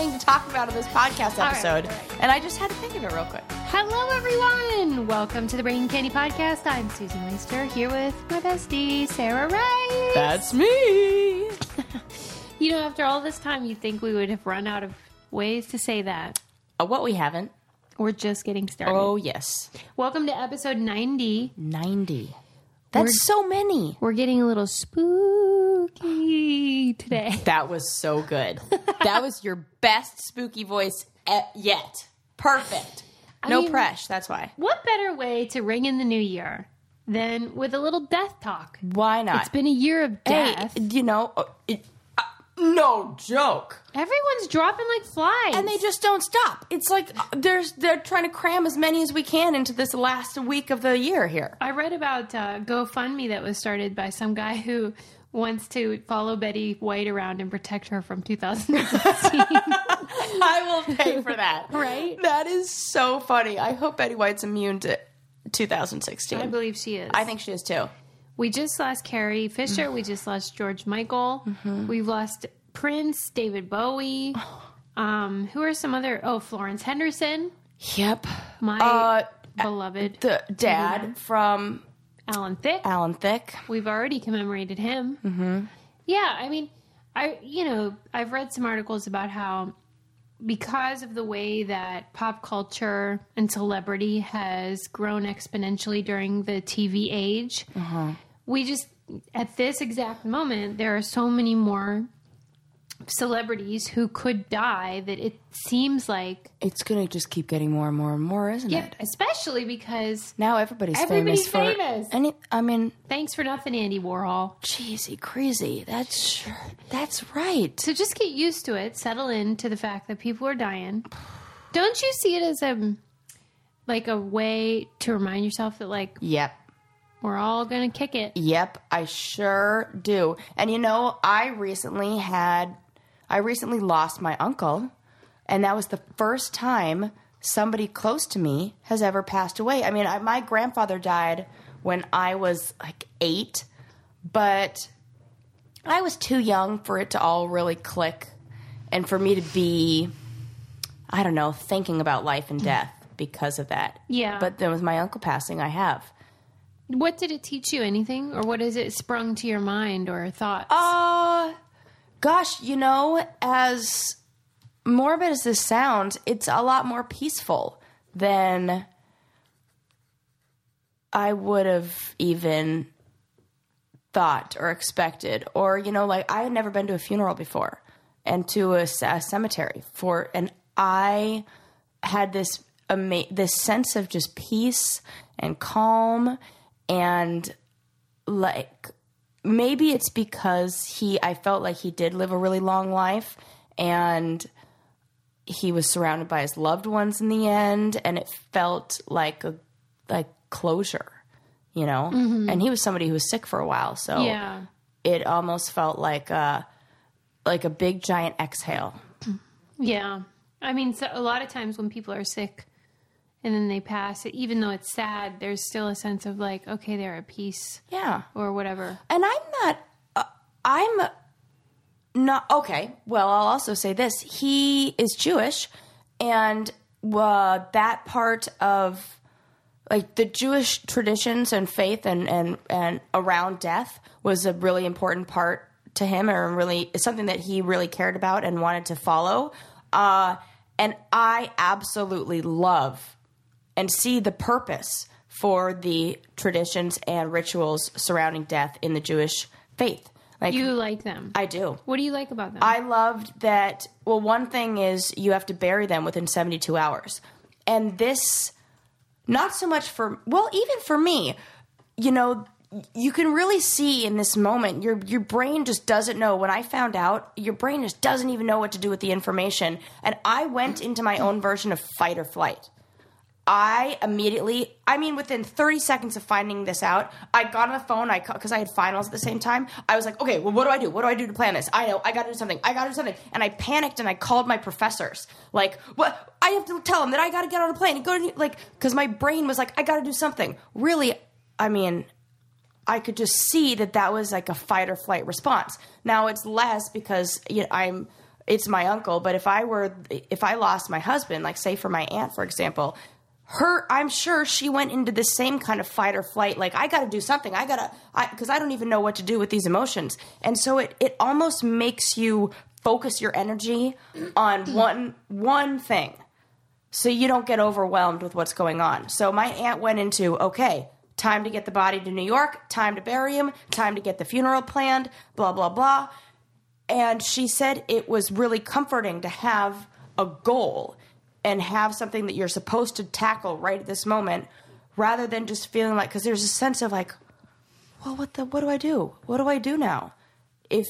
thing to talk about in this podcast episode, right. and I just had to think of it real quick. Hello, everyone. Welcome to the Brain Candy Podcast. I'm Susan Meister here with my bestie, Sarah Rice. That's me. you know, after all this time, you'd think we would have run out of ways to say that. Uh, what we haven't. We're just getting started. Oh yes, Welcome to episode 90. ninety. That's We're- so many. We're getting a little spooky today. That was so good. that was your best spooky voice yet. Perfect. No mean- press. That's why. What better way to ring in the new year than with a little death talk? Why not? It's been a year of hey, death. you know, it, no joke. Everyone's dropping like flies. and they just don't stop. It's like uh, there's they're trying to cram as many as we can into this last week of the year here. I read about uh, GoFundMe that was started by some guy who wants to follow Betty White around and protect her from 2016. I will pay for that. Right? That is so funny. I hope Betty White's immune to 2016. I believe she is. I think she is too. We just lost Carrie Fisher. We just lost George Michael. We've lost Prince, David Bowie. Um, who are some other? Oh, Florence Henderson, Yep. my Uh, beloved the dad from Alan Thicke. Alan Thicke. We've already commemorated him. Mm-hmm. Yeah, I mean, I you know I've read some articles about how because of the way that pop culture and celebrity has grown exponentially during the TV age, we just at this exact moment there are so many more celebrities who could die that it seems like It's gonna just keep getting more and more and more, isn't yeah, it? especially because Now everybody's, Everybody's famous famous. any. I mean, thanks for nothing Andy Warhol. cheesy, crazy. That's that's right. So just get used to it. Settle into the fact that people are dying. Don't you see it as a like a way to remind yourself that like Yep. We're all gonna kick it? Yep, I sure do. And you know, I recently had I recently lost my uncle, and that was the first time somebody close to me has ever passed away. I mean, I, my grandfather died when I was like 8, but I was too young for it to all really click and for me to be I don't know, thinking about life and death because of that. Yeah. But then with my uncle passing, I have. What did it teach you? Anything, or what has it sprung to your mind or thoughts? Uh, gosh, you know, as morbid as this sounds, it's a lot more peaceful than I would have even thought or expected. Or, you know, like I had never been to a funeral before and to a cemetery for, and I had this ama- this sense of just peace and calm and like maybe it's because he I felt like he did live a really long life and he was surrounded by his loved ones in the end and it felt like a like closure you know? Mm-hmm. And he was somebody who was sick for a while so yeah, it almost felt like a like a big giant exhale. Yeah. I mean, so a lot of times when people are sick and then they pass, it, even though it's sad, there's still a sense of like, okay, they're at peace yeah or whatever. And I'm not, uh, I'm not, okay, well, I'll also say this. He is Jewish, and uh, that part of, like, the Jewish traditions and faith and, and, and around death was a really important part to him, or really, something that he really cared about and wanted to follow. Uh, and I absolutely love and see the purpose for the traditions and rituals surrounding death in the Jewish faith. Like You like them? I do. what do you like about them? I loved that. Well, one thing is you have to bury them within 72 hours. And this, not so much for, well, even for me, you know, you can really see in this moment your your brain just doesn't know when i found out your brain just doesn't even know what to do with the information and i went into my own version of fight or flight I immediately, I mean, within 30 seconds of finding this out, I got on the phone, I because I had finals at the same time. I was like, okay, well, what do I do? What do I do to plan this? I know, I got to do something. I got to do something. And I panicked and I called my professors. Like, what? I have to tell them that I got to get on a plane and go to, like, because my brain was like, I got to do something. Really, I mean, I could just see that that was like a fight or flight response. Now it's less because you know, I'm it's my uncle, but if I were if I lost my husband, like say for my aunt for example, her I'm sure she went into the same kind of fight or flight like I got to do something. I got to I I don't even know what to do with these emotions. And so it it almost makes you focus your energy on one one thing so you don't get overwhelmed with what's going on. So my aunt went into okay, time to get the body to New York, time to bury him, time to get the funeral planned, blah blah blah. And she said it was really comforting to have a goal and have something that you're supposed to tackle right at this moment rather than just feeling like cuz there's a sense of like well what the what do I do? What do I do now? If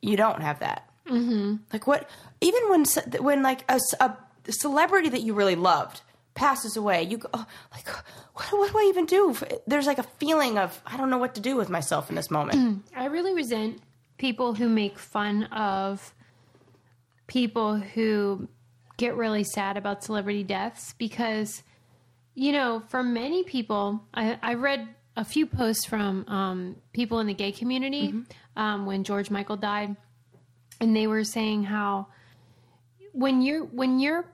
you don't have that. Mm-hmm. Like what even when when like a, a celebrity that you really loved passes away, you go oh, like, what, what, do I even do? There's like a feeling of I don't know what to do with myself in this moment. I really resent people who make fun of people who get really sad about celebrity deaths because, you know, for many people, I, I read a few posts from um, people in the gay community mm-hmm. um, when George Michael died, and they were saying how when you're when you're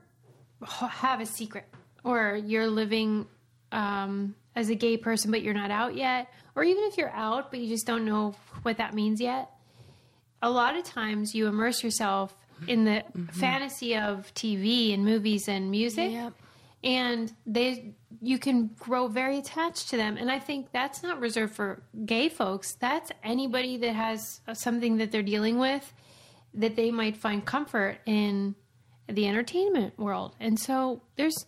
have a secret or you're living um, as a gay person but you're not out yet or even if you're out but you just don't know what that means yet a lot of times you immerse yourself in the mm-hmm. fantasy of tv and movies and music yep. and they you can grow very attached to them and i think that's not reserved for gay folks that's anybody that has something that they're dealing with that they might find comfort in the entertainment world. And so there's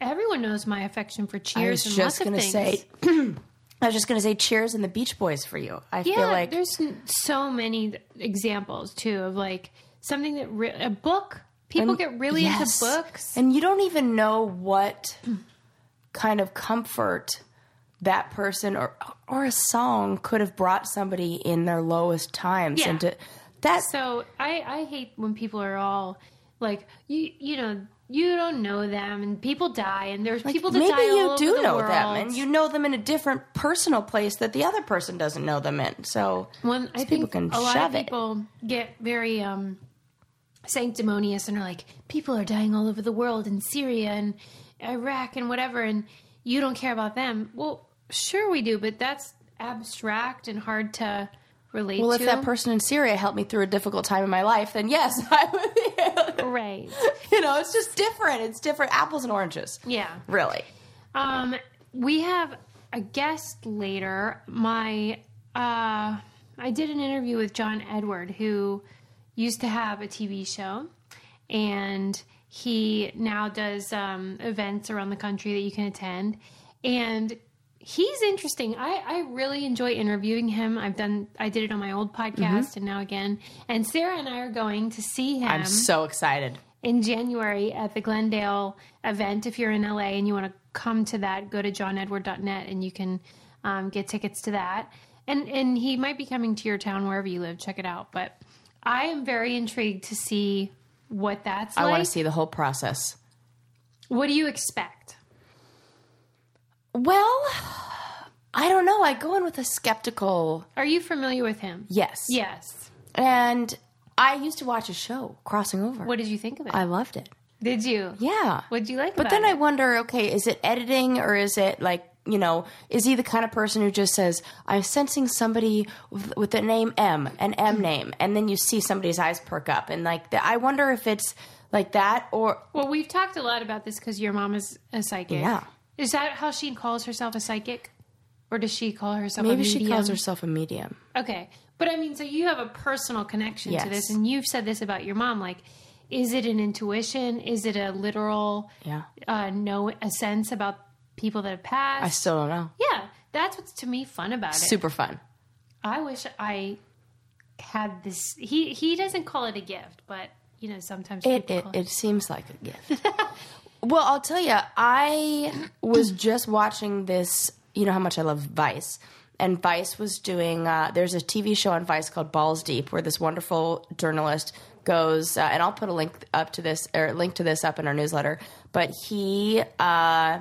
everyone knows my affection for Cheers. Was just going to say. I was just going to say Cheers and the Beach Boys for you. I yeah, feel like there's so many examples too of like something that re- a book. People and, get really yes. into books, and you don't even know what kind of comfort that person or or a song could have brought somebody in their lowest times. Yeah. And to, that so I I hate when people are all like you you know you don't know them and people die and there's like, people that maybe die you do the know them and you know them in a different personal place that the other person doesn't know them in so when I people can a lot of people it. get very um sanctimonious and are like people are dying all over the world in Syria and Iraq and whatever and you don't care about them well sure we do but that's abstract and hard to relate well, to. if that person in Syria helped me through a difficult time in my life, then yes, I would Right. You know, it's just different. It's different apples and oranges. Yeah. Really. Um, we have a guest later. My uh, I did an interview with John Edward, who used to have a TV show, and he now does um, events around the country that you can attend. And he's interesting. I, I really enjoy interviewing him. I've done I did it on my old podcast mm-hmm. and now again. And Sarah and I are going to see him. I'm so excited. In January at the Glendale event. If you're in LA and you want to come to that, go to johnedward.net and you can um, get tickets to that. And and he might be coming to your town wherever you live. Check it out. But I am very intrigued to see what that's I like. want to see the whole process. What do you expect? Well, I don't know. I go in with a skeptical. Are you familiar with him? Yes. Yes. And I used to watch a show, Crossing Over. What did you think of it? I loved it. Did you? Yeah. What did you like it? But then it? I wonder, okay, is it editing or is it like, you know, is he the kind of person who just says, I'm sensing somebody with, with the name M, an M name, and then you see somebody's eyes perk up. And like, the, I wonder if it's like that or. Well, we've talked a lot about this because your mom is a psychic. Yeah. Is that how she calls herself a psychic? Or does she call herself Maybe she calls herself a medium. Okay. But I mean, so you have a personal connection yes. to this, and you've said this about your mom. Like, is it an intuition? Is it a literal, yeah, uh, know a sense about people that have passed? I still don't know. Yeah, that's what's to me fun about it. Super fun. I wish I had this. He he doesn't call it a gift, but you know sometimes it it, it, it seems like a gift. well, I'll tell you, I was just watching this you know how much I love Vice. And Vice was doing, uh, there's a TV show on Vice called Balls Deep where this wonderful journalist goes, uh, and I'll put a link up to this, or link to this up in our newsletter, but he, uh,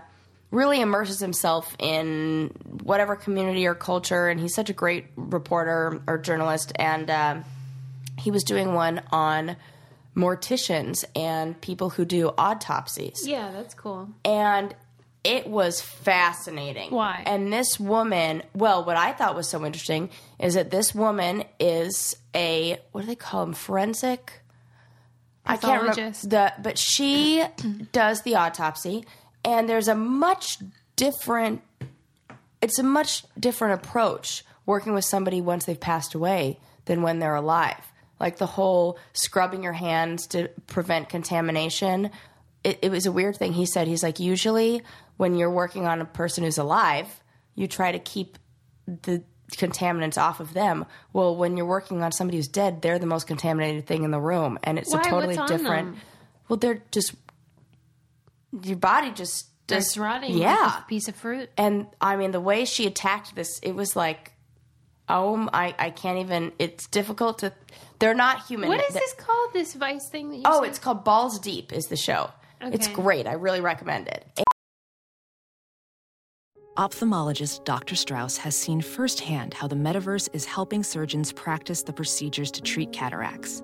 really immerses himself in whatever community or culture, and he's such a great reporter or journalist. And uh, he was doing one on morticians and people who do autopsies Yeah, that's cool. and it was fascinating. Why? And this woman, well, what I thought was so interesting is that this woman is a what do they call them? Forensic. I can't remember the, but she does the autopsy, and there's a much different. It's a much different approach working with somebody once they've passed away than when they're alive. Like the whole scrubbing your hands to prevent contamination. It, it was a weird thing. He said he's like usually when you're working on a person who's alive, you try to keep the contaminants off of them. Well, when you're working on somebody who's dead, they're the most contaminated thing in the room, and it's Why? a totally different. them? Well, they're just your body just does It's rotting. Yeah, like a piece of fruit. and I mean the way she attacked this, it was like, oh, I I can't even. It's difficult to. They're not human. What is Th- this called? This Vice thing that you Oh, said? it's called Balls Deep. Is the show? It's great. I really recommend it. Ophthalmologist Dr. Strauss has seen firsthand how the metaverse is helping surgeons practice the procedures to treat cataracts.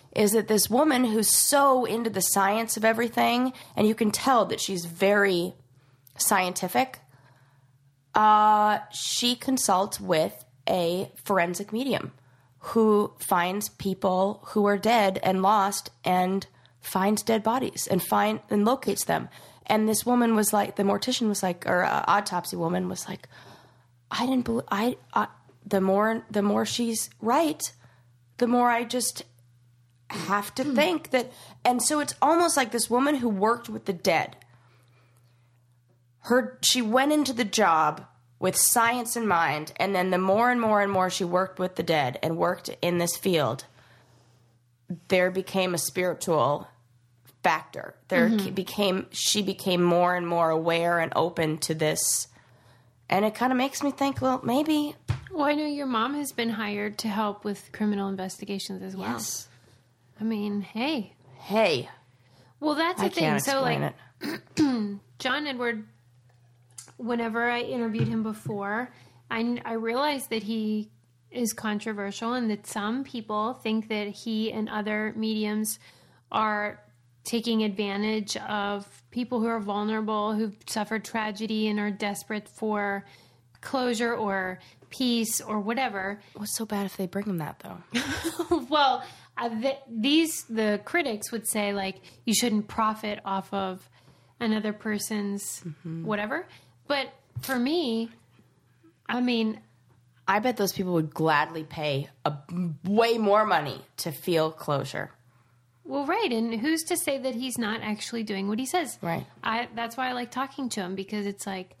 is that this woman who's so into the science of everything, and you can tell that she's very scientific, uh, she consults with a forensic medium who finds people who are dead and lost and finds dead bodies and find and locates them. And this woman was like, the mortician was like, or uh, autopsy woman was like, I didn't believe I, I the more the more she's right, the more I just have to hmm. think that and so it's almost like this woman who worked with the dead. Her she went into the job with science in mind and then the more and more and more she worked with the dead and worked in this field there became a spiritual factor. There mm-hmm. became she became more and more aware and open to this and it kind of makes me think, well, maybe Well, I know your mom has been hired to help with criminal investigations as well. yes. I mean, hey. Hey, Well, that's the thing. So, like. John Edward, whenever I interviewed him before, I, I realized that he is controversial and that some people think that he and other mediums are taking advantage of people who are vulnerable, who've suffered tragedy and are desperate for closure or peace or whatever. What's so bad if they bring him that though? well, Uh, these the critics would say like you shouldn't profit off of another person's mm-hmm. whatever. But for me, I mean, I bet those people would gladly pay a way more money to feel closure. well, right, and who's to say that he's not actually doing what he says? Right. I that's why I like talking to him because it's like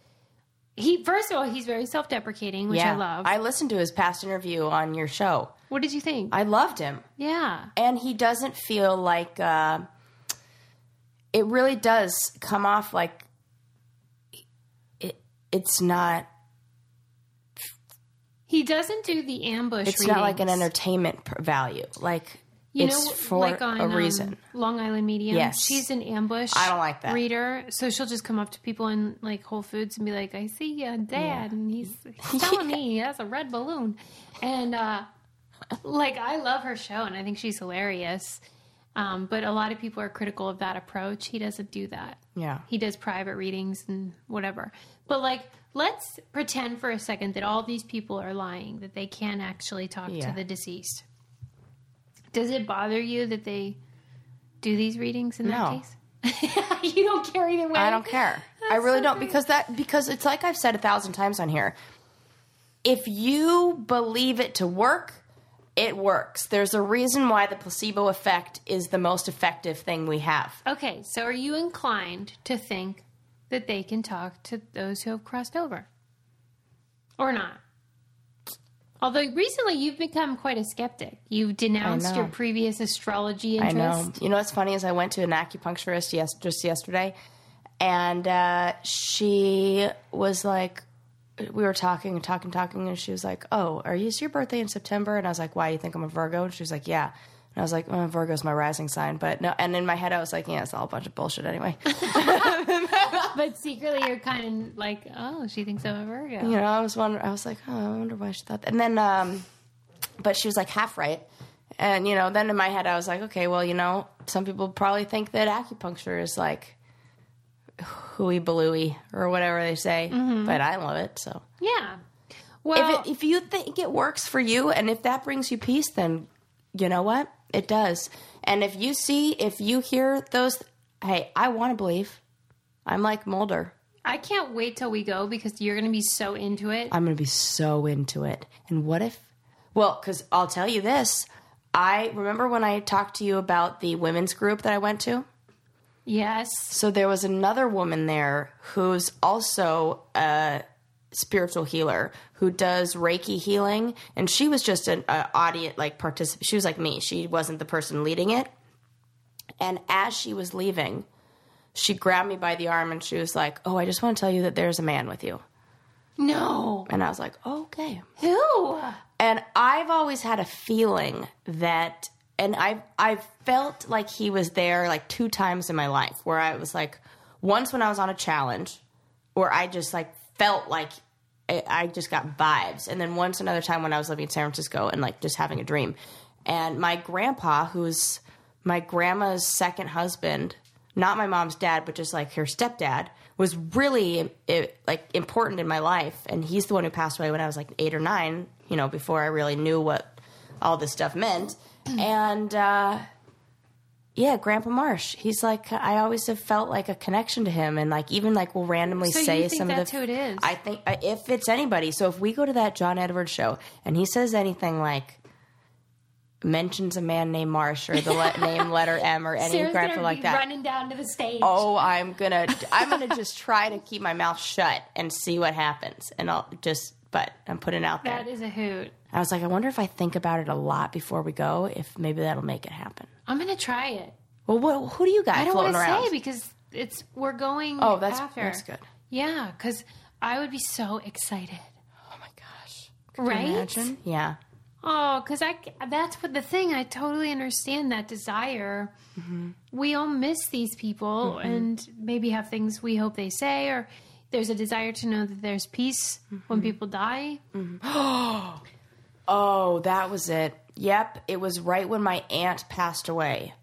he first of all he's very self-deprecating, which yeah, I love. I listened to his past interview on your show. What did you think? I loved him, yeah. and he doesn't feel like. Uh, it really does come off like it. It's not. He doesn't do the ambush. It's not like an entertainment value. Like You it's know, for like on a um, reason. Long Island Medium. Yes. she's an ambush. I don't like that. reader. So she'll just come up to people in like Whole Foods and be like, "I see uh, Dad, and he's, he's telling me he has a red balloon," and uh, like I love her show, and I think she's hilarious. Um, but a lot of people are critical of that approach. He doesn't do that. Yeah. He does private readings and whatever. But like, let's pretend for a second that all these people are lying, that they can't actually talk Yeah. to the deceased. Does it bother you that they do these readings in No. that case? you don't care either way. I don't care. I really don't because that because it's like I've said a thousand times on here. If you believe it to work, it works. There's a reason why the placebo effect is the most effective thing we have. Okay, so are you inclined to think that they can talk to those who have crossed over? or not? Although recently you've become quite a skeptic. You've denounced your previous astrology I interest. know. You know what's funny is I went to an acupuncturist yes, just yesterday, and uh, she was like, we were talking and talking, talking, and she was like, "Oh, are you? Is your birthday in September?" And I was like, "Why? You think I'm a Virgo?" And she was like, "Yeah." And I was like, well, "Virgo's my rising sign," but no. And in my head, I was like, "Yeah, it's all a bunch of bullshit anyway." But secretly you're kind of like, oh, she thinks I'm a Virgo. you know, I was wondering. I was like, "Oh, I wonder why she thought that." And then, um, but she was like half right. And you know, then in my head, I was like, "Okay, well, you know, some people probably think that acupuncture is like." Hooey balooey or whatever they say, mm-hmm. but I love it. So Yeah. Well, if it, if you think it works for you and if that brings you peace, then you know what it does. And if you see, if you hear those, hey, I want to believe. I'm like Mulder. I can't wait till we go because you're going to be so into it. I'm going to be so into it. And what if? Well, because I'll tell you this. I remember when I talked to you about the women's group that I went to. Yes. So there was another woman there who's also a spiritual healer who does Reiki healing, and she was just an uh, audience like participant. She was like me. She wasn't the person leading it. And as she was leaving, she grabbed me by the arm and she was like, "Oh, I just want to tell you that there's a man with you." No. And I was like, "Okay." Who? And I've always had a feeling that, and I've I've felt like he was there like two times in my life, where I was like, once when I was on a challenge, where I just like felt like I I just got vibes, and then once another time when I was living in San Francisco and like just having a dream. And my grandpa, who's my grandma's second husband, not my mom's dad, but just like her stepdad, was really eh, like important in my life. And he's the one who passed away when I was like eight or nine, you know, before I really knew what all this stuff meant. And uh, yeah, Grandpa Marsh. He's like I always have felt like a connection to him, and like even like we'll randomly So say some that's of the. who it is? I think uh, if it's anybody. So if we go to that John Edwards show and he says anything like mentions a man named Marsh or the le- name letter M or any Sarah's grandpa like that. running down to the stage. Oh, I'm gonna I'm gonna just try to keep my mouth shut and see what happens, and I'll just. But I'm putting out there. that is a hoot. I was like, I wonder if I think about it a lot before we go, if maybe that'll make it happen. I'm going to try it. Well, what, who do you got I don't want to say because it's we're going. Oh, that's- after. that's good. Yeah, because I would be so excited, oh my gosh! Could you right? imagine? Yeah. Oh, because I that's what the thing. I totally understand that desire. Mm-hmm. We all miss these people, and maybe have things we hope they say, or there's a desire to know that there's peace Mm-hmm. when people die. Oh, that was it. Yep, it was right when my aunt passed away.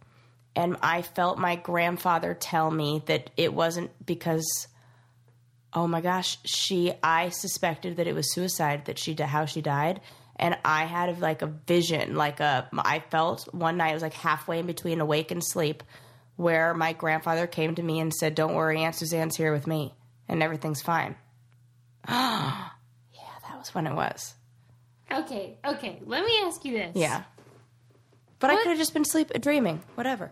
And I felt my grandfather tell me that it wasn't because oh my gosh, she I suspected that it was suicide that she how she died. And I had like a vision, like a I felt one night it was like halfway in between awake and sleep where my grandfather came to me and said, "Don't worry, Aunt Suzanne's here with me and everything's fine." yeah, that was when it was. Okay, okay. Let me ask you this. Yeah. But I What? could have just been sleep uh, dreaming, whatever.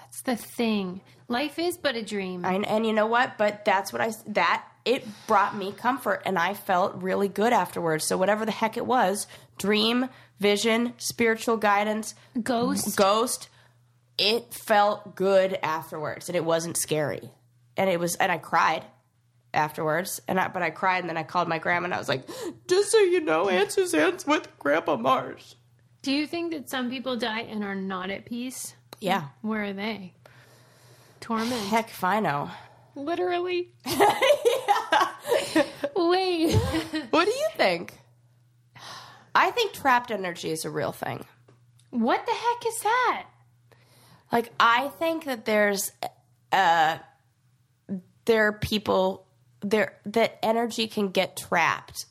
That's the thing. Life is but a dream. And, and you know what? But that's what I that it brought me comfort, and I felt really good afterwards. So whatever the heck it was, dream, vision, spiritual guidance, Ghost. ghost, it felt good afterwards, and it wasn't scary, and it was, and I cried afterwards, and I, but I cried, and then I called my grandma, and I was like, just so you know, Aunt Suzanne's with Grandpa Marsh. Do you think that some people die and are not at peace? Yeah. Where are they? Torment. Heck if I know. Literally. Wait. What do you think? I think trapped energy is a real thing. what the heck is that? Like I think that there's uh there are people there that energy can get trapped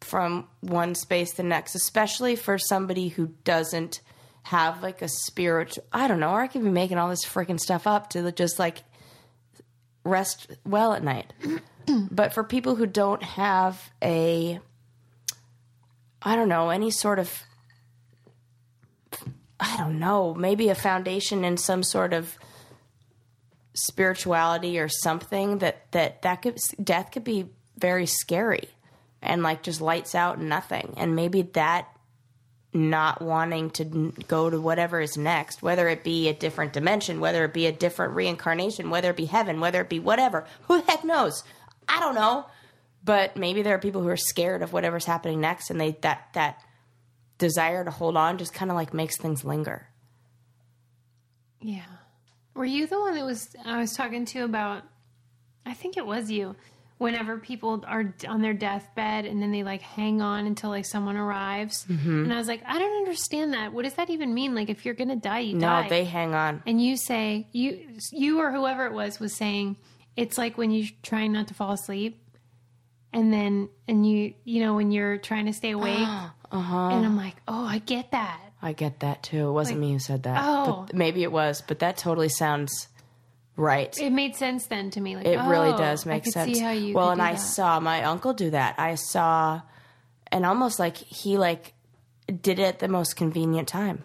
from one space to the next, especially for somebody who doesn't have like a spiritual I don't know, or I could be making all this freaking stuff up to just like rest well at night. but for people who don't have a I don't know, any sort of I don't know, maybe a foundation in some sort of spirituality or something that that that could death could be very scary and like just lights out and nothing. And maybe that not wanting to go to whatever is next, whether it be a different dimension, whether it be a different reincarnation, whether it be heaven, whether it be whatever, who the heck knows? I don't know. But maybe there are people who are scared of whatever's happening next and they that that desire to hold on just kind of like makes things linger. Yeah. Were you the one that was I was talking to about I think it was you. Whenever people are on their deathbed and then they like hang on until like someone arrives. Mm-hmm. And I was like, I don't understand that. What does that even mean? Like if you're going to die, you No, die. No, they hang on. and you say you you or whoever it was was saying it's like when you're trying not to fall asleep and then and you you know when you're trying to stay awake Uh-huh. and i'm like oh i get that I get that too. It wasn't me who said that. Oh. But maybe it was, but that totally sounds right. it made sense then to me like It really oh, does I make sense. see how you well, and I that. saw my uncle do that. I saw, and almost like he like did it at the most convenient time.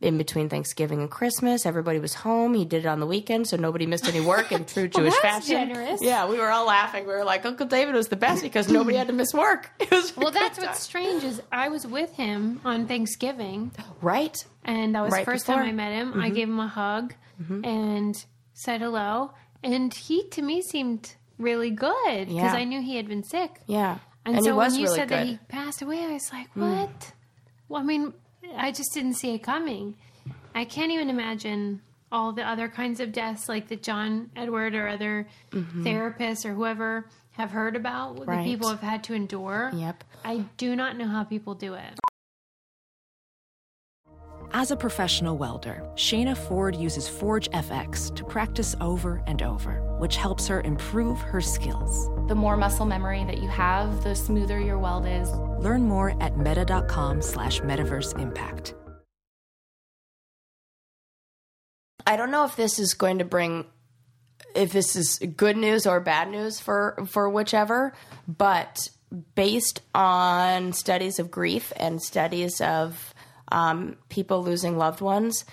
In between Thanksgiving and Christmas, everybody was home. He did it on the weekend, so nobody missed any work in true Jewish that's fashion. generous. Yeah, we were all laughing. We were like, Uncle David was the best because nobody had to miss work. It was well that's what's strange is i was with him on thanksgiving right. and that was Right the first before. Mm-hmm. time i met him i gave him a hug and said hello and he to me seemed really good because Yeah. i knew he had been sick Yeah, And, and, so when you really said good. Hmm. that he passed away, I was like, what? Well, I mean, I just didn't see it coming. I can't even imagine all the other kinds of deaths like that John Edward or other therapists or whoever have heard about what Mm-hmm. Right. the people have had to endure. Yep. I do not know how people do it. As a professional welder, Shayna Ford uses Forge FX to practice over and over, which helps her improve her skills. The more muscle memory that you have, the smoother your weld is. Learn more at meta.com slash metaverse impact. I don't know if this is going to bring if this is good news or bad news for for whichever, but based on studies of grief and studies of um, people losing loved ones,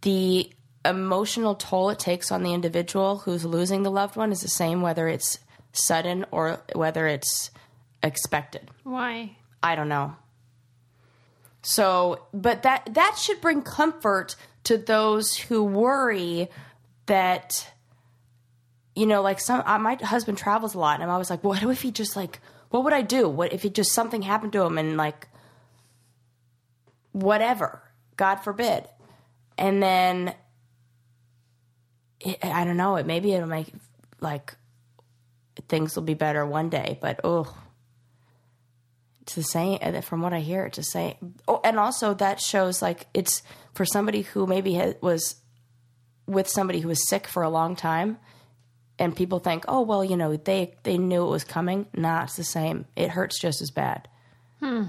the emotional toll it takes on the individual who's losing the loved one is the same whether it's sudden or whether it's expected. Why? I don't know. So, but that that should bring comfort to those who worry that you know, like some uh, my husband travels a lot and I'm always like, what if he just like what would I do? What if it just something happened to him and like whatever, God forbid. And then it, I don't know, it maybe it'll make like things will be better one day, but oh it's say uh, from what I hear. to say. Oh, and also that shows like it's for somebody who maybe ha was with somebody who was sick for a long time, and people think, oh well, you know, they they knew it was coming. Nah, it's the same. It hurts just as bad. Hmm.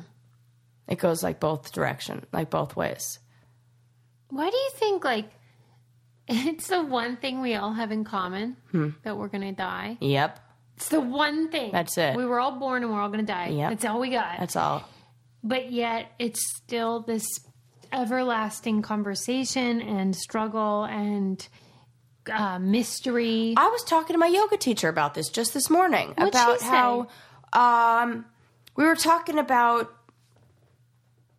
It goes like both direction, like both ways. Why do you think, like, it's the one thing we all have in common Hmm. that we're going to die? Yep, It's the one thing. That's it. We were all born and we're all going to die. Yep. That's all we got. that's all. but yet it's still this everlasting conversation and struggle and uh, mystery. I was talking to my yoga teacher about this just this morning What'd about how um, we were talking about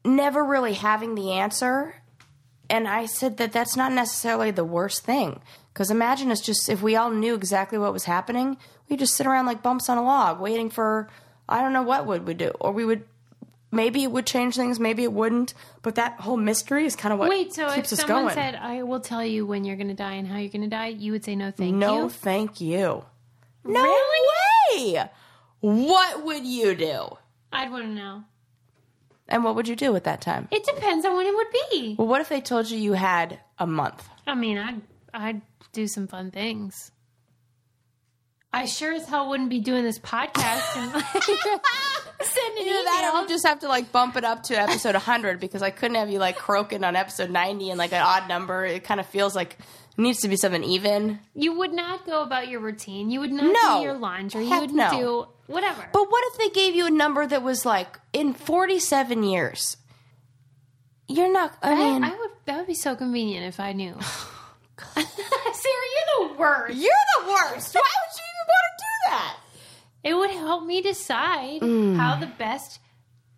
never really having the answer, and I said that that's not necessarily the worst thing. Because imagine it's just if we all knew exactly what was happening, we'd just sit around like bumps on a log, waiting for I don't know what would we do, or we would maybe it would change things, maybe it wouldn't. But that whole mystery is kind of what Wait, so if keeps us someone going. said, "I will tell you when you're going to die and how you're going to die," you would say, "No, thank No, you." thank you. No way. What would you do? I'd want to know. And what would you do at that time? It depends on when it would be. Well, what if they told you you had a month? I mean, I'd I'd do some fun things. I sure as hell wouldn't be doing this podcast and like, sending Either that, or we'll just have to like bump it up to episode 100 because I couldn't have you like croaking on episode 90 and like an odd number. It kind of feels like it needs to be something even. You would not go about your routine. You would not No. do your laundry. Heck you wouldn't no. do whatever. But what if they gave you a number that was like in 47 years? You're not. I I, mean, I would. That would be so convenient if I knew. Sarah, you're the worst. you're the worst. Why would you even want to do that? It would help me decide Mm. how the best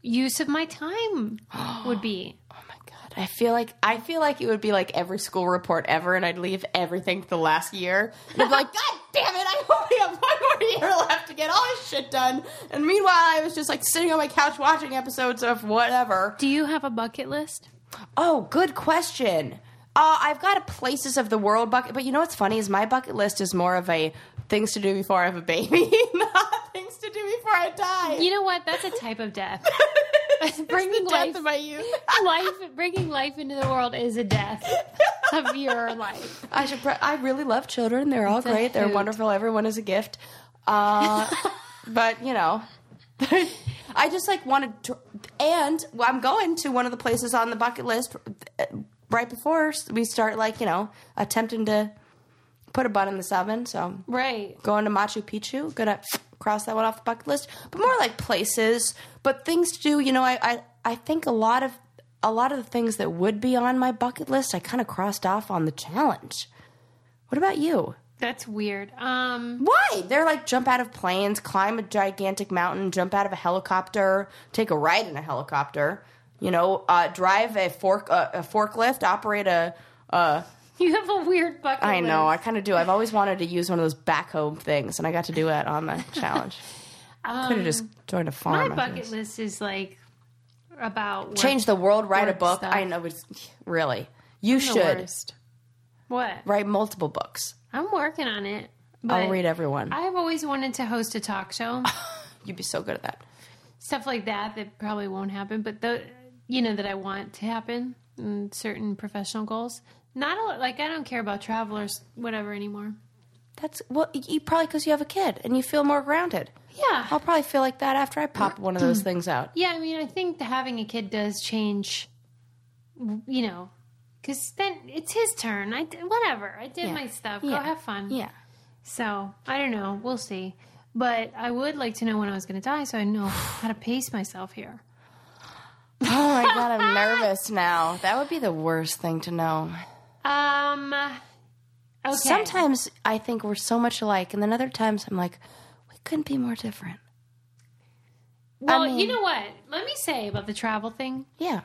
use of my time would be. Oh my god! I feel like I feel like it would be like every school report ever, and I'd leave everything to the last year. And I'd be like, God damn it! I only have one more year left to get all this shit done. And meanwhile, I was just like sitting on my couch watching episodes of whatever. Do you have a bucket list? Oh, good question. Uh, I've got a places of the world bucket, but you know what's funny is my bucket list is more of a things to do before I have a baby, not things to do before I die. You know what? That's a type of death. bringing the life, death of my youth. life, bringing life into the world is a death of your life. I should. Pre- I really love children. They're all It's great. They're wonderful. Everyone is a gift. Uh, but you know, I just like wanted to. And I'm going to one of the places on the bucket list right before we start. Like you know, attempting to put a bun in this oven. So Right. going to Machu Picchu. Gonna cross that one off the bucket list. But more like places, but things to do. You know, I I, I think a lot of a lot of the things that would be on my bucket list, I kind of crossed off on the challenge. What about you? That's weird. Um, Why? They're like jump out of planes, climb a gigantic mountain, jump out of a helicopter, take a ride in a helicopter. You know, uh, drive a fork uh, a forklift, operate a. Uh, you have a weird bucket list. I know, I kind of do. I've always wanted to use one of those backhoe things, and I got to do it on the challenge. Could have just joined a farm. Um, My bucket list is like about work- Change the world, write a book. stuff. I know, it's really. You The should. What? write multiple books. I'm working on it. I'll read everyone. I've always wanted to host a talk show, You'd be so good at that. stuff like that. That probably won't happen, but the you know that I want to happen. And certain professional goals. Not a, lot- like I don't care about travelers, whatever anymore. That's well, you probably because you have a kid and you feel more grounded. Yeah, I'll probably feel like that after I pop mm-hmm. one of those things out. yeah. I mean, I think having a kid does change. You know, because then it's his turn. I did, whatever. I did Yeah. my stuff. Yeah. Go have fun. Yeah. So I don't know. We'll see. But I would like to know when I was going to die, so I know how to pace myself here. Oh my god, I'm nervous now. That would be the worst thing to know. Um. Okay. Sometimes I think we're so much alike, and then other times I'm like, we couldn't be more different. Well, mean- you know what? Let me say about the travel thing. Yeah.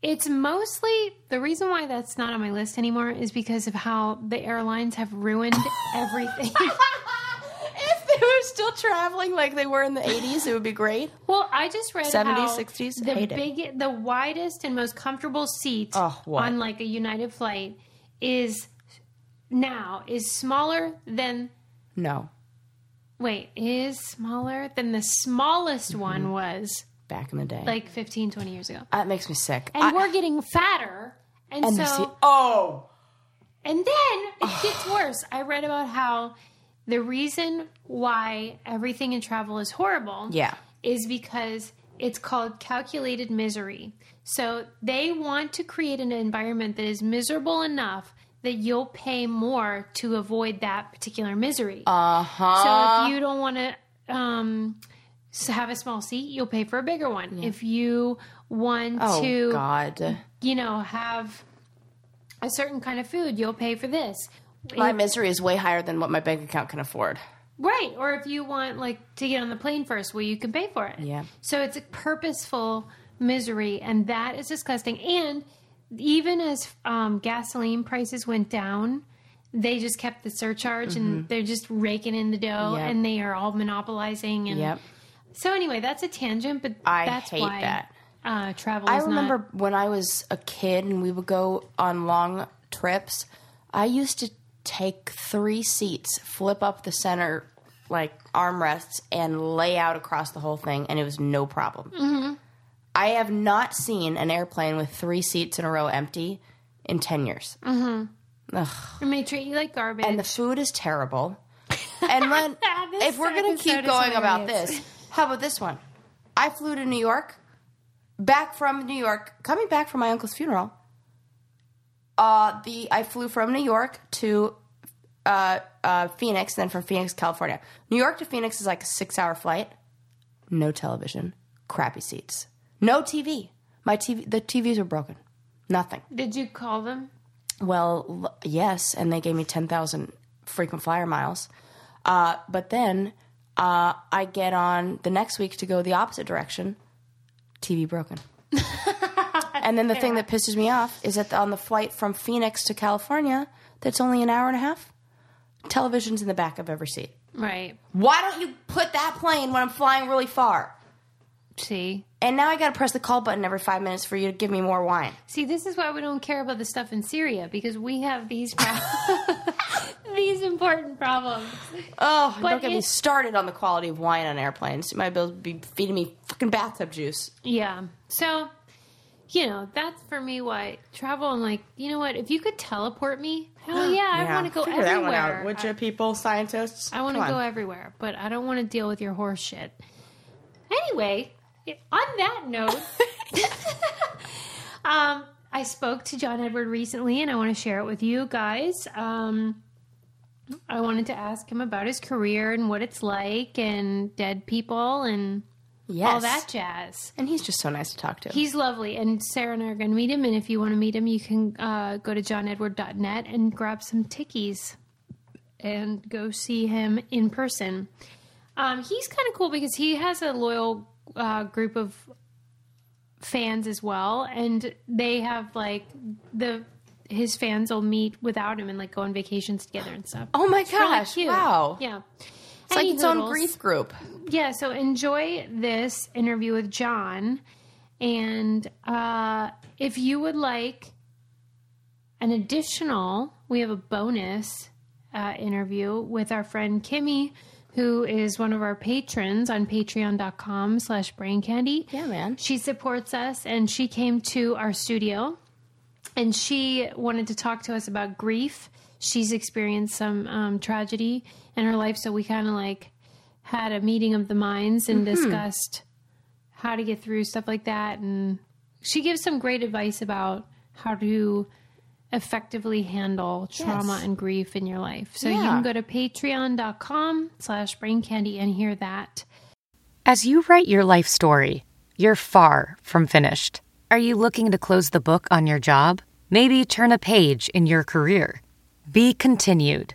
It's mostly the reason why that's not on my list anymore is because of how the airlines have ruined everything. if they were still traveling like they were in the 80s, it would be great. well, I just read 70s, how 60s, the hate it. big, the widest and most comfortable seat Oh, on like a United flight is now is smaller than No. wait is smaller than the smallest Mm-hmm. one was Back in the day. like 15 20 years ago that makes me sick. and I- we're getting fatter and, and so the se- oh. And then it gets worse. I read about how the reason why everything in travel is horrible Yeah. is because it's called calculated misery. So they want to create an environment that is miserable enough that you'll pay more to avoid that particular misery. Uh huh. So if you don't want to um, have a small seat, you'll pay for a bigger one. If you want Oh to God. you know, have a certain kind of food, you'll pay for this. My misery is way higher than what my bank account can afford. right. Or if you want like to get on the plane first, well, you can pay for it. Yeah. So it's a purposeful misery, and that is disgusting. And even as um, gasoline prices went down, they just kept the surcharge, and they're just raking in the dough, Mm-hmm. Yep. and they are all monopolizing. And Yep. so anyway, that's a tangent, but I that's hate why that. Uh, travel. I remember not, when I was a kid and we would go on long trips, I used to take three seats, flip up the center like armrests, and lay out across the whole thing, and it was no problem. Mm-hmm. I have not seen an airplane with three seats in a row empty in 10 years. and they treat you like garbage. And the food is terrible. And then, if we're going to keep going about this, how about this one? I flew to New York, back from New York, coming back from my uncle's funeral. Uh, the I flew from New York to uh, uh, Phoenix, then from Phoenix, California. New York to Phoenix is like a six-hour flight. No television, crappy seats, no TV. My TV, the TVs were broken. Nothing. Did you call them? Well, l- yes, and they gave me 10,000 frequent flyer miles. Uh, but then Uh, I get on the next week to go the opposite direction. TV broken. and then the thing that pisses me off is that on the flight from Phoenix to California, that's only an hour and a half. Television's in the back of every seat. Right. Why don't you put that plane when I'm flying really far? See. And now I got to press the call button every five minutes for you to give me more wine. See, this is why we don't care about the stuff in Syria because we have these problems. these important problems. Oh, But don't get me started on the quality of wine on airplanes. You might be be feeding me fucking bathtub juice. Yeah. So, you know, that's for me why travel. I'm like, you know what? If you could teleport me, hell yeah, I want to go Figure everywhere. that one out, would you, people, scientists? I want to go everywhere, but I don't want to deal with your horse shit. Anyway, on that note, um, I spoke to John Edward recently, and I want to share it with you guys. Um, I wanted to ask him about his career and what it's like, and dead people, and Yes. all that jazz. And he's just so nice to talk to. He's lovely, and Sarah and I are going to meet him. And if you want to meet him, you can uh, go to johnedward.net and grab some tickies and go see him in person. Um, he's kind of cool because he has a loyal uh, group of fans as well, and they have like the his fans will meet without him and like go on vacations together and stuff. oh my It's really gosh! cute. wow. Yeah. It's like its own grief group. Yeah, so enjoy this interview with John. And uh, if you would like an additional, we have a bonus uh, interview with our friend Kimmy, who is one of our patrons on patreon.com slash brain candy. Yeah, man. She supports us and she came to our studio and she wanted to talk to us about grief. She's experienced some um, tragedy in her life, so we kind of like had a meeting of the minds and mm-hmm. discussed how to get through stuff like that. And she gives some great advice about how to effectively handle trauma Yes. and grief in your life. So you can go to patreon.com slash brain candy and hear that. As you write your life story, you're far from finished. Are you looking to close the book on your job? Maybe turn a page in your career? Be continued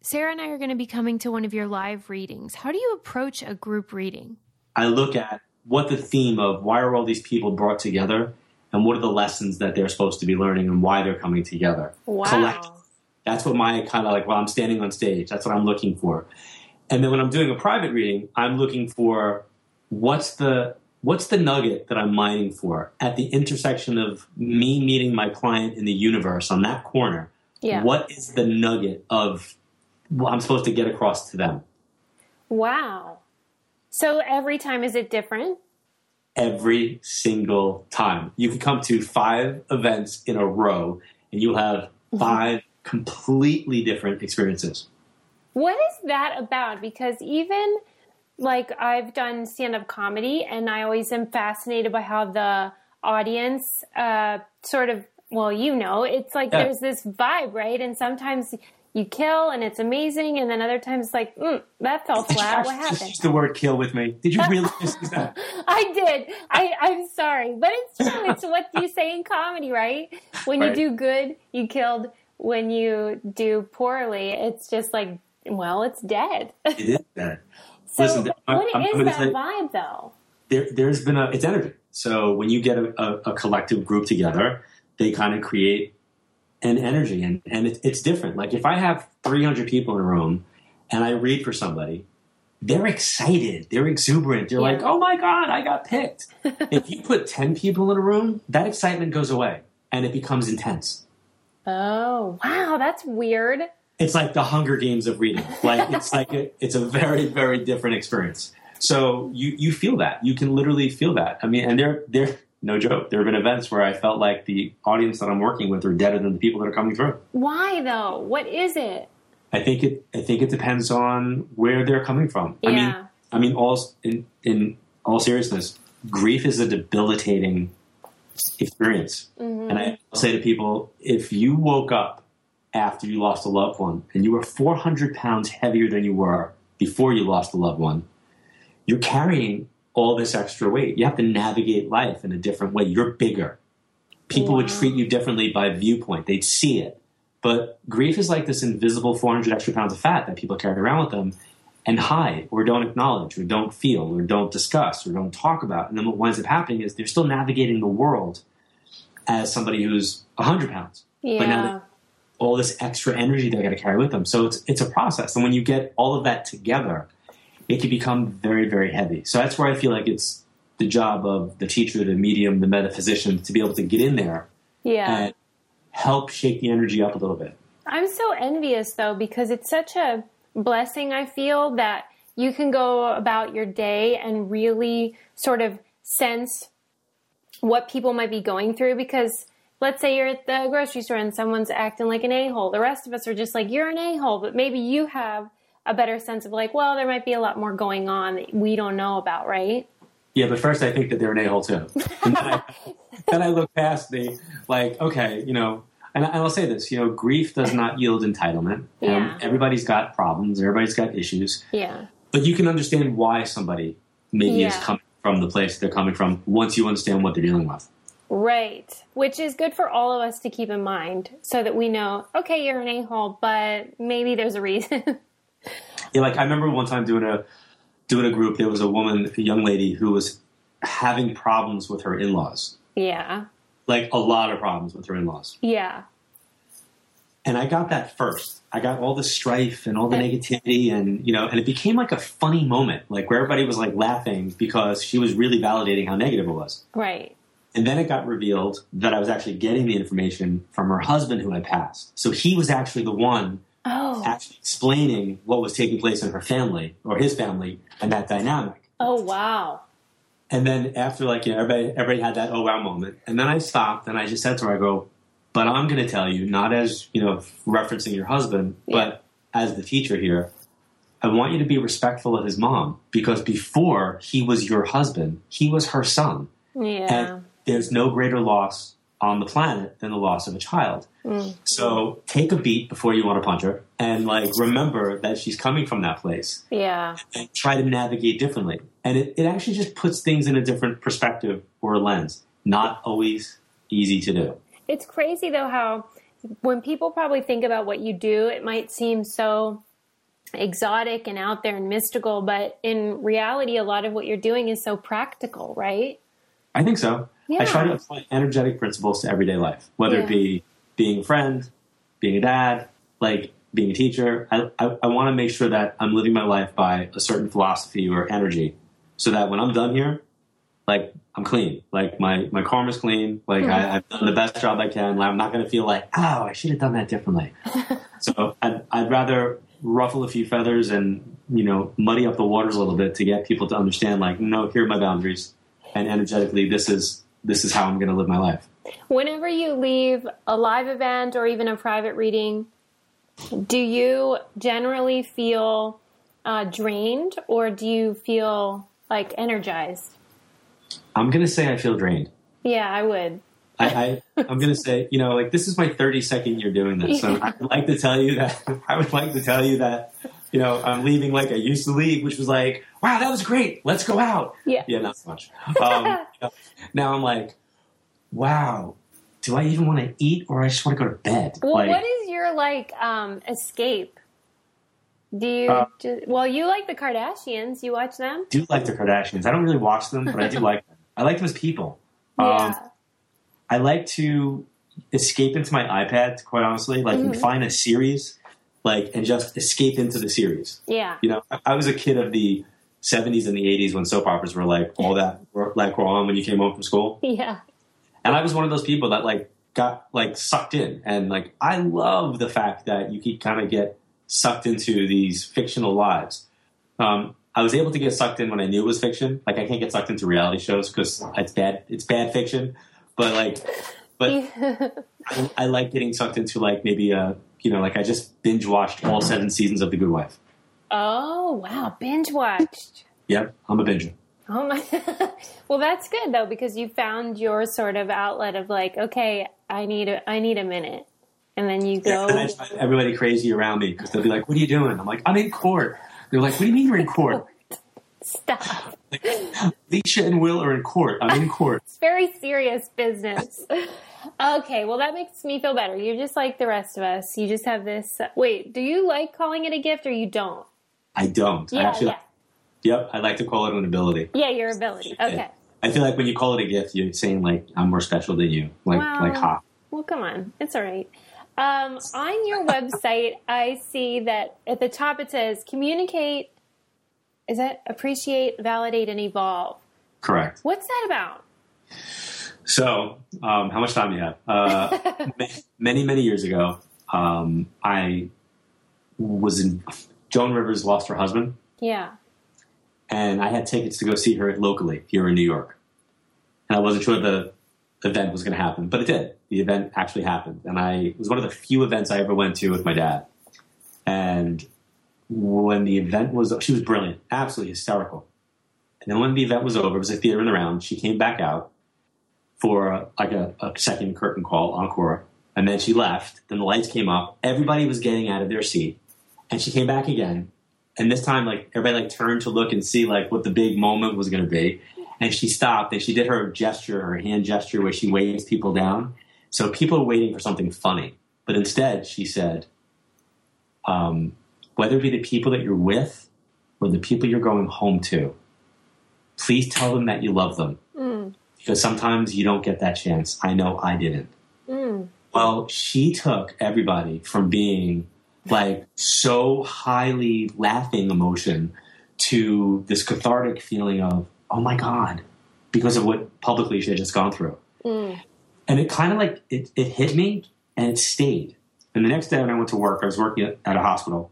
Sarah and I are going to be coming to one of your live readings. How do you approach a group reading? I look at what the theme of why are all these people brought together and what are the lessons that they're supposed to be learning and why they're coming together. Collect- That's what my kind of like, well, I'm standing on stage. That's what I'm looking for. And then when I'm doing a private reading, I'm looking for what's the what's the nugget that I'm mining for at the intersection of me meeting my client in the universe on that corner. Yeah. What is the nugget of what I'm supposed to get across to them? Wow. So every time is it different? every single time. You can come to five events in a row and you'll have five completely different experiences. What is that about? Because even like I've done stand up comedy and I always am fascinated by how the audience uh, sort of, well, you know, it's like Yeah. there's this vibe, right? And sometimes you kill and it's amazing. And then other times it's like, mm, that fell flat. What Just happened? use the word kill with me. Did you really just that? I did. I, I'm sorry, but it's true. It's what you say in comedy, right? When Right. you do good, you killed. When you do poorly, it's just like, well, it's dead. It is dead. So, Listen, I'm- what I'm is gonna that vibe, though? There, there's been a, it's energy. So when you get a, a, a collective group together, they kind of create an energy and, and it, it's different. Like if I have 300 people in a room and I read for somebody, they're excited, they're exuberant, they're Yeah. like, oh my God, I got picked. if you put 10 people in a room, that excitement goes away and it becomes intense. Oh, wow, that's weird. It's like the Hunger Games of reading. Like it's like a, it's a very very different experience. So you you feel that you can literally feel that. I mean, and there there no joke. There have been events where I felt like the audience that I'm working with are deader than the people that are coming through. Why though? What is it? I think it I think it depends on where they're coming from. Yeah. I mean I mean all in in all seriousness, grief is a debilitating experience. Mm-hmm. And I say to people, if you woke up after you lost a loved one and you were 400 pounds heavier than you were before you lost a loved one, you're carrying all this extra weight. You have to navigate life in a different way. You're bigger. People wow. would treat you differently by viewpoint. They'd see it. But grief is like this invisible 400 extra pounds of fat that people carry around with them and hide or don't acknowledge or don't feel or don't discuss or don't talk about. And then what winds up happening is they're still navigating the world as somebody who's 100 pounds. Yeah. But now all this extra energy they got to carry with them. So it's, it's a process. And when you get all of that together, it can become very, very heavy. So that's where I feel like it's the job of the teacher, the medium, the metaphysician to be able to get in there yeah. and help shake the energy up a little bit. I'm so envious though because it's such a blessing I feel that you can go about your day and really sort of sense what people might be going through because let's say you're at the grocery store and someone's acting like an a-hole. The rest of us are just like, you're an a-hole, but maybe you have a better sense of like, well, there might be a lot more going on that we don't know about, right? Yeah, but first I think that they're an a-hole too. And then, I, then I look past the, like, okay, you know, and I will say this, you know, grief does not yield entitlement. Yeah. Um, everybody's got problems. Everybody's got issues. Yeah. But you can understand why somebody maybe yeah. is coming from the place they're coming from once you understand what they're dealing with. Right. Which is good for all of us to keep in mind so that we know, okay, you're an a-hole, but maybe there's a reason. yeah, like I remember one time doing a doing a group, there was a woman, a young lady who was having problems with her in-laws. Yeah like a lot of problems with her in-laws. Yeah. And I got that first. I got all the strife and all the negativity and you know, and it became like a funny moment, like where everybody was like laughing because she was really validating how negative it was. Right. And then it got revealed that I was actually getting the information from her husband who had passed. So he was actually the one oh. actually explaining what was taking place in her family or his family and that dynamic. Oh wow. And then after like you know everybody everybody had that oh wow moment, and then I stopped and I just said to her, I go, but I'm going to tell you not as you know referencing your husband, yeah. but as the teacher here. I want you to be respectful of his mom because before he was your husband, he was her son. Yeah. And there's no greater loss on the planet than the loss of a child. Mm. So take a beat before you want to punch her and like remember that she's coming from that place. Yeah. And try to navigate differently. And it, it actually just puts things in a different perspective or a lens. Not always easy to do. It's crazy though how when people probably think about what you do, it might seem so exotic and out there and mystical, but in reality, a lot of what you're doing is so practical, right? I think so. Yeah. I try to apply energetic principles to everyday life, whether yeah. it be being a friend, being a dad, like being a teacher. I, I, I want to make sure that I'm living my life by a certain philosophy or energy so that when I'm done here, like I'm clean. Like my, my karma's clean. Like mm-hmm. I, have done the best job I can. Like, I'm not going to feel like, oh, I should have done that differently. so I'd, I'd rather ruffle a few feathers and, you know, muddy up the waters a little bit to get people to understand like, no, here are my boundaries. And energetically, this is, this is how I'm going to live my life. Whenever you leave a live event or even a private reading, do you generally feel uh, drained or do you feel like energized? I'm going to say I feel drained. Yeah, I would. I, I am going to say, you know, like this is my 32nd year doing this, So I'd like to tell you that I would like to tell you that, you know, I'm leaving like I used to leave, which was like, wow, that was great, let's go out. Yeah, yeah, not so much. Um, you know, now I'm like, wow, do I even want to eat or I just want to go to bed? Well, like, what is your like um, escape? Do you? Uh, just, well, you like the Kardashians. You watch them? Do like the Kardashians. I don't really watch them, but I do like them. I like them as people. Um, yeah. I like to escape into my iPad. Quite honestly, like mm-hmm. find a series, like and just escape into the series. Yeah. You know, I, I was a kid of the 70s and the 80s when soap operas were like all that like were on when you came home from school. Yeah. And I was one of those people that like got like sucked in. And like I love the fact that you can kind of get sucked into these fictional lives. Um, I was able to get sucked in when I knew it was fiction. Like I can't get sucked into reality shows because it's bad. It's bad fiction. But like, but I, I, like getting sucked into like maybe a you know like I just binge watched all seven seasons of The Good Wife. Oh wow, binge watched. Yep, I'm a binger. Oh my! well, that's good though because you found your sort of outlet of like, okay, I need a, I need a minute, and then you go. Yeah, everybody crazy around me because they'll be like, "What are you doing?" I'm like, "I'm in court." They're like, "What do you mean you're in court?" Stop. Like, Alicia and Will are in court. I'm in court. it's very serious business. Okay, well that makes me feel better. You're just like the rest of us. You just have this. Wait, do you like calling it a gift or you don't? I don't. Yeah, I actually, yeah. Yep, I like to call it an ability. Yeah, your ability. Okay. I feel like when you call it a gift, you're saying like I'm more special than you. Like Wow. like ha. Well, come on. It's all right. Um, on your website, I see that at the top it says communicate. Is that appreciate, validate, and evolve? Correct. What's that about? So, um, how much time do you have? Uh, many, many years ago, um, I was in. Joan Rivers lost her husband, Yeah. and I had tickets to go see her locally here in New York. And I wasn't sure the event was going to happen, but it did. The event actually happened, and I it was one of the few events I ever went to with my dad. And when the event was, she was brilliant, absolutely hysterical. And then when the event was over, it was a theater in the round. She came back out for uh, like a, a second curtain call, encore, and then she left. Then the lights came up. Everybody was getting out of their seat, and she came back again. And this time, like everybody like turned to look and see like what the big moment was going to be. And she stopped and she did her gesture, her hand gesture, where she waves people down. So people are waiting for something funny, but instead she said, um, "Whether it be the people that you're with or the people you're going home to, please tell them that you love them." Because sometimes you don't get that chance. I know I didn't. Mm. Well, she took everybody from being like so highly laughing emotion to this cathartic feeling of, oh my God, because of what publicly she had just gone through. Mm. And it kind of like, it, it hit me and it stayed. And the next day when I went to work, I was working at a hospital.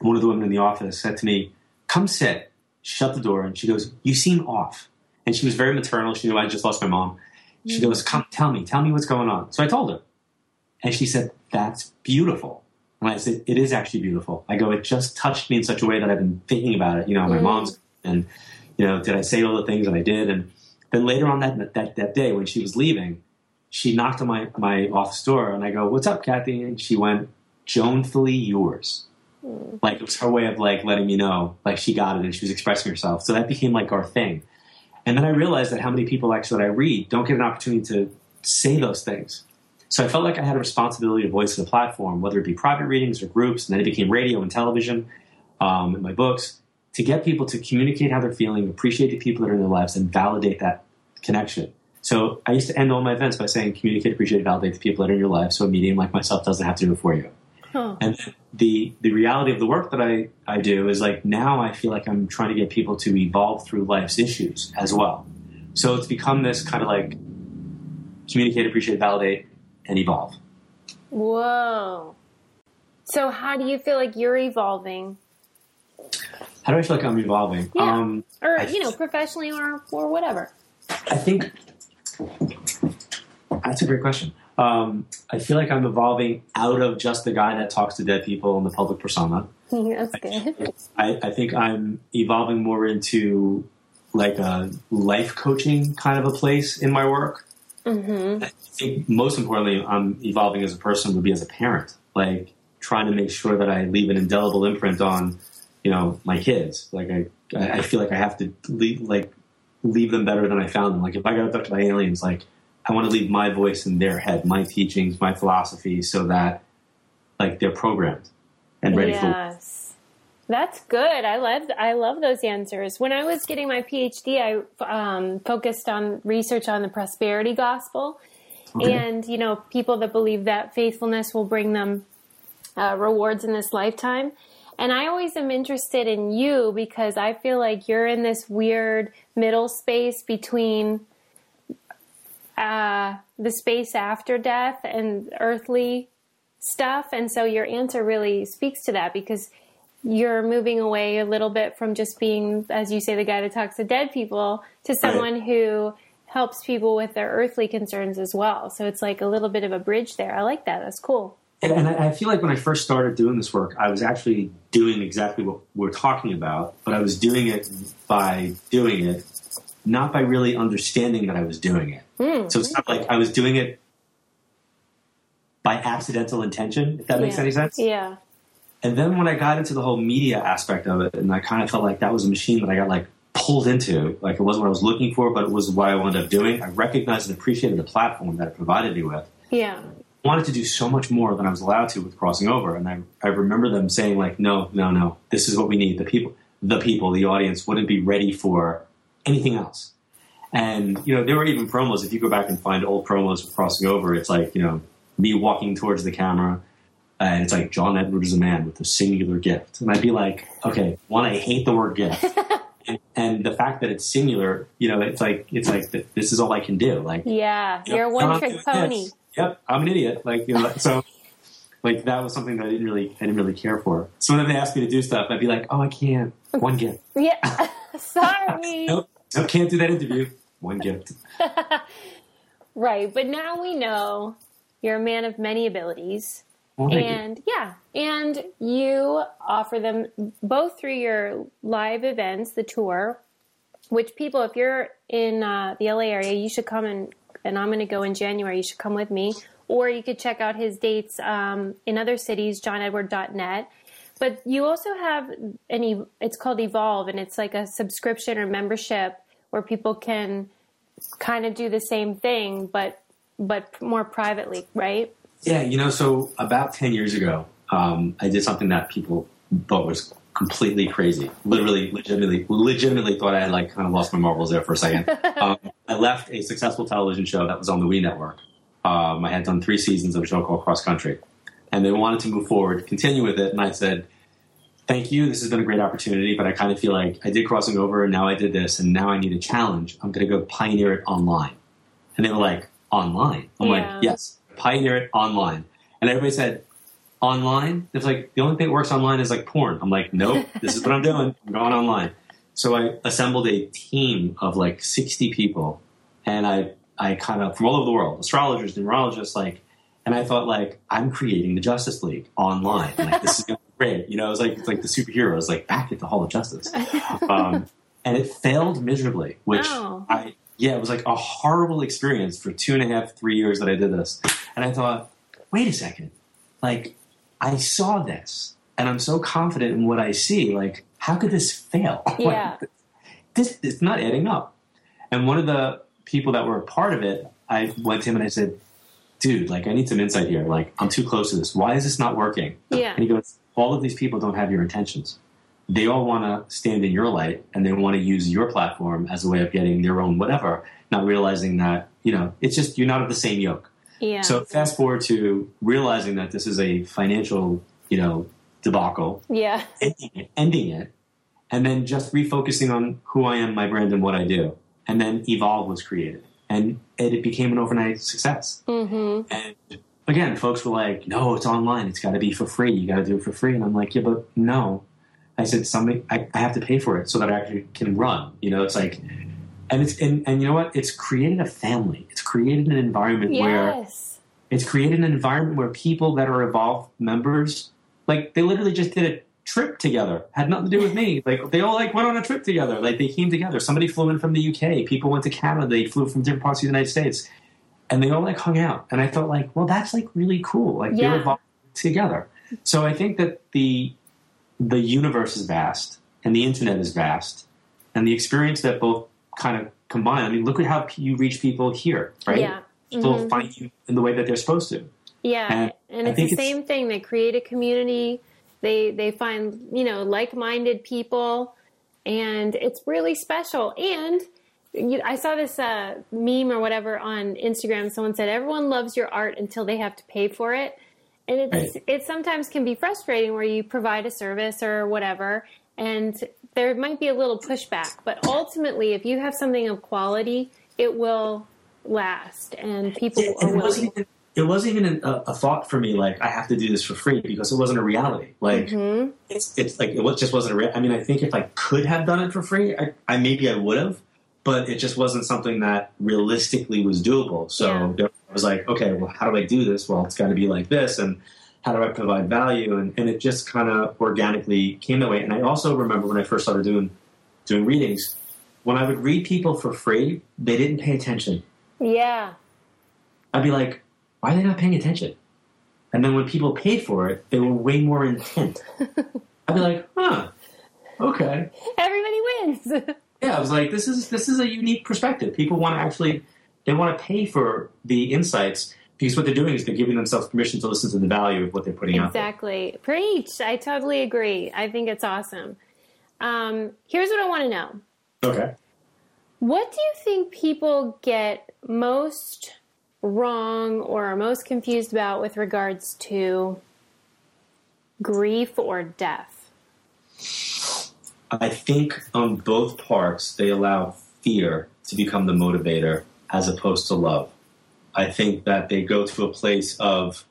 One of the women in the office said to me, come sit. Shut the door and she goes, you seem off. And she was very maternal. She knew I just lost my mom. She goes, come, tell me, tell me what's going on. So I told her. And she said, that's beautiful. And I said, it is actually beautiful. I go, it just touched me in such a way that I've been thinking about it. You know, my Mm. mom's, and, you know, did I say all the things that I did? And then later on that, that, that day when she was leaving, she knocked on my, my office door and I go, what's up, Kathy? And she went, Joanfully yours. Like it was her way of like letting me know, like she got it and she was expressing herself. So that became like our thing. And then I realized that how many people actually that I read don't get an opportunity to say those things. So I felt like I had a responsibility to voice the platform, whether it be private readings or groups, and then it became radio and television, um, and my books, to get people to communicate how they're feeling, appreciate the people that are in their lives, and validate that connection. So I used to end all my events by saying, communicate, appreciate, validate the people that are in your life, so a medium like myself doesn't have to do it for you. Huh. And the the reality of the work that I, I do is like now I feel like I'm trying to get people to evolve through life's issues as well. So it's become this kind of like communicate, appreciate, validate, and evolve. Whoa. So, how do you feel like you're evolving, How do I feel like I'm evolving? Yeah. Um, or I- you know, professionally or or whatever? I think that's a great question. Um, I feel like I'm evolving out of just the guy that talks to dead people in the public persona. That's good. I, I think I'm evolving more into like a life coaching kind of a place in my work. Mm-hmm. I think most importantly, I'm evolving as a person would be as a parent, like trying to make sure that I leave an indelible imprint on, you know, my kids. Like I, I feel like I have to leave, like leave them better than I found them. Like if I got abducted by aliens, like I want to leave my voice in their head, my teachings, my philosophy, so that like they're programmed and ready for. yes. That's good. I love I love those answers. When I was getting my PhD, I um, focused on research on the prosperity gospel, Okay. and you know people that believe that faithfulness will bring them uh, rewards in this lifetime. And I always am interested in you because I feel like you're in this weird middle space between uh, the space after death and earthly stuff. And so your answer really speaks to that because you're moving away a little bit from just being, as you say, the guy that talks to dead people to someone who helps people with their earthly concerns as well. So it's like a little bit of a bridge there. I like that. That's cool. And, and I I feel like when I first started doing this work, I was actually doing exactly what we're talking about, but I was doing it by doing it not by really understanding that I was doing it. Mm. So it's not like I was doing it by accidental intention, if that makes Yeah. any sense. Yeah. And then when I got into the whole media aspect of it, and I kind of felt like that was a machine that I got like pulled into, like it wasn't what I was looking for, but it was what I wound up doing. I recognized and appreciated the platform that it provided me with. Yeah. I wanted to do so much more than I was allowed to with crossing over. And I, I remember them saying like, no, no, no, this is what we need. The people, the people, the audience wouldn't be ready for anything else. And, you know, there were even promos. If you go back and find old promos for crossing over, it's like, you know, me walking towards the camera and it's like John Edwards is a man with a singular gift. And I'd be like, okay, one, I hate the word gift. and, and the fact that it's singular, you know, it's like, it's like, this is all I can do. Like, Yeah. you know, You're a one trick pony. this. Yep, I'm an idiot. Like you know, so like that was something that I didn't really I didn't really care for. So when they asked me to do stuff, I'd be like, oh, I can't. One gift. Yeah. Sorry. Nope, nope, can't do that interview. One gift. Right. But now we know you're a man of many abilities. Well, thank you. and yeah, and you offer them both through your live events, the tour, which people, if you're in uh, the LA area, you should come and and I'm going to go in January. You should come with me, or you could check out his dates um, in other cities, johnedward.net. But you also have an e- it's called Evolve, and it's like a subscription or membership where people can kind of do the same thing, but but more privately, right? Yeah, you know, so about 10 years ago, um, I did something that people thought was completely crazy. Literally, legitimately, legitimately thought I had like kind of lost my marbles there for a second. um, I left a successful television show that was on the We Network. Um, I had done three seasons of a show called Cross Country, and they wanted to move forward, continue with it, and I said, "Thank you. This has been a great opportunity, but I kind of feel like I did crossing over, and now I did this, and now I need a challenge. I'm going to go pioneer it online." And they were like, "Online?" I'm Yeah. like, "Yes, pioneer it online." And everybody said, online. It's like the only thing that works online is like porn. I'm like, nope, this is what I'm doing. I'm going online. So I assembled a team of like 60 people, and I I kind of from all over the world, astrologers, numerologists, like, and I thought like I'm creating the Justice League online. Like this is be great. You know, it was like it's like the superheroes, like back at the Hall of Justice. Um, and it failed miserably, which Oh. I yeah, it was like a horrible experience for two and a half, three years that I did this. And I thought, wait a second, like I saw this and I'm so confident in what I see. Like, how could this fail? Yeah. Like, this it's not adding up. And one of the people that were a part of it, I went to him and I said, dude, like I need some insight here. Like, I'm too close to this. Why is this not working? Yeah. And he goes, all of these people don't have your intentions. They all want to stand in your light and they want to use your platform as a way of getting their own whatever, not realizing that, you know, it's just you're not of the same yoke. Yeah. So fast forward to realizing that this is a financial, you know, debacle, yeah. ending it, ending it, and then just refocusing on who I am, my brand, and what I do. And then Evolve was created, and it, it became an overnight success. Mm-hmm. And again, folks were like, "No, it's online. It's got to be for free. You got to do it for free." And I'm like, "Yeah, but no." I said, "Somebody, I, I have to pay for it so that I actually can run." You know, it's like, and it's and, and you know what? It's created a family. It's created an environment where it's created an environment where people that are Evolve members, like they literally just did a trip together. Had nothing to do with me. Like they all like went on a trip together. Like they came together. Somebody flew in from the UK. People went to Canada. They flew from different parts of the United States, and they all like hung out. And I thought like, well, that's like really cool. Like Yeah. they're Evolve together. So I think that the the universe is vast and the internet is vast, and the experience that both kind of combine. I mean, look at how you reach people here, right? Yeah. People Mhm. find you in the way that they're supposed to. Yeah, And and it's the it's- same thing. They create a community. They they find you know like-minded people, and it's really special. And you, I saw this uh, meme or whatever on Instagram. Someone said everyone loves your art until they have to pay for it, and it's Right. it sometimes can be frustrating where you provide a service or whatever, and there might be a little pushback. But ultimately, if you have something of quality, it will last, and people It, are it wasn't willing. even, it wasn't even a, a thought for me like I have to do this for free because it wasn't a reality. Like Mhm. it's it's like it just wasn't a real. I mean, I think if I could have done it for free, I, I maybe I would have, but it just wasn't something that realistically was doable. So Yeah. I was like, okay, well, how do I do this? Well, it's got to be like this, and how do I provide value? And, and it just kind of organically came that way. And I also remember when I first started doing doing readings, when I would read people for free, they didn't pay attention. Yeah. I'd be like, why are they not paying attention? And then when people paid for it, they were way more intent. I'd be like, huh, okay. Everybody wins. Yeah, I was like, this is this is a unique perspective. People want to actually they want to pay for the insights because what they're doing is they're giving themselves permission to listen to the value of what they're putting out. Exactly. Preach. I totally agree. I think it's awesome. Um, here's what I want to know. Okay. What do you think people get most wrong or are most confused about with regards to grief or death? I think on both parts they allow fear to become the motivator as opposed to love. I think that they go to a place of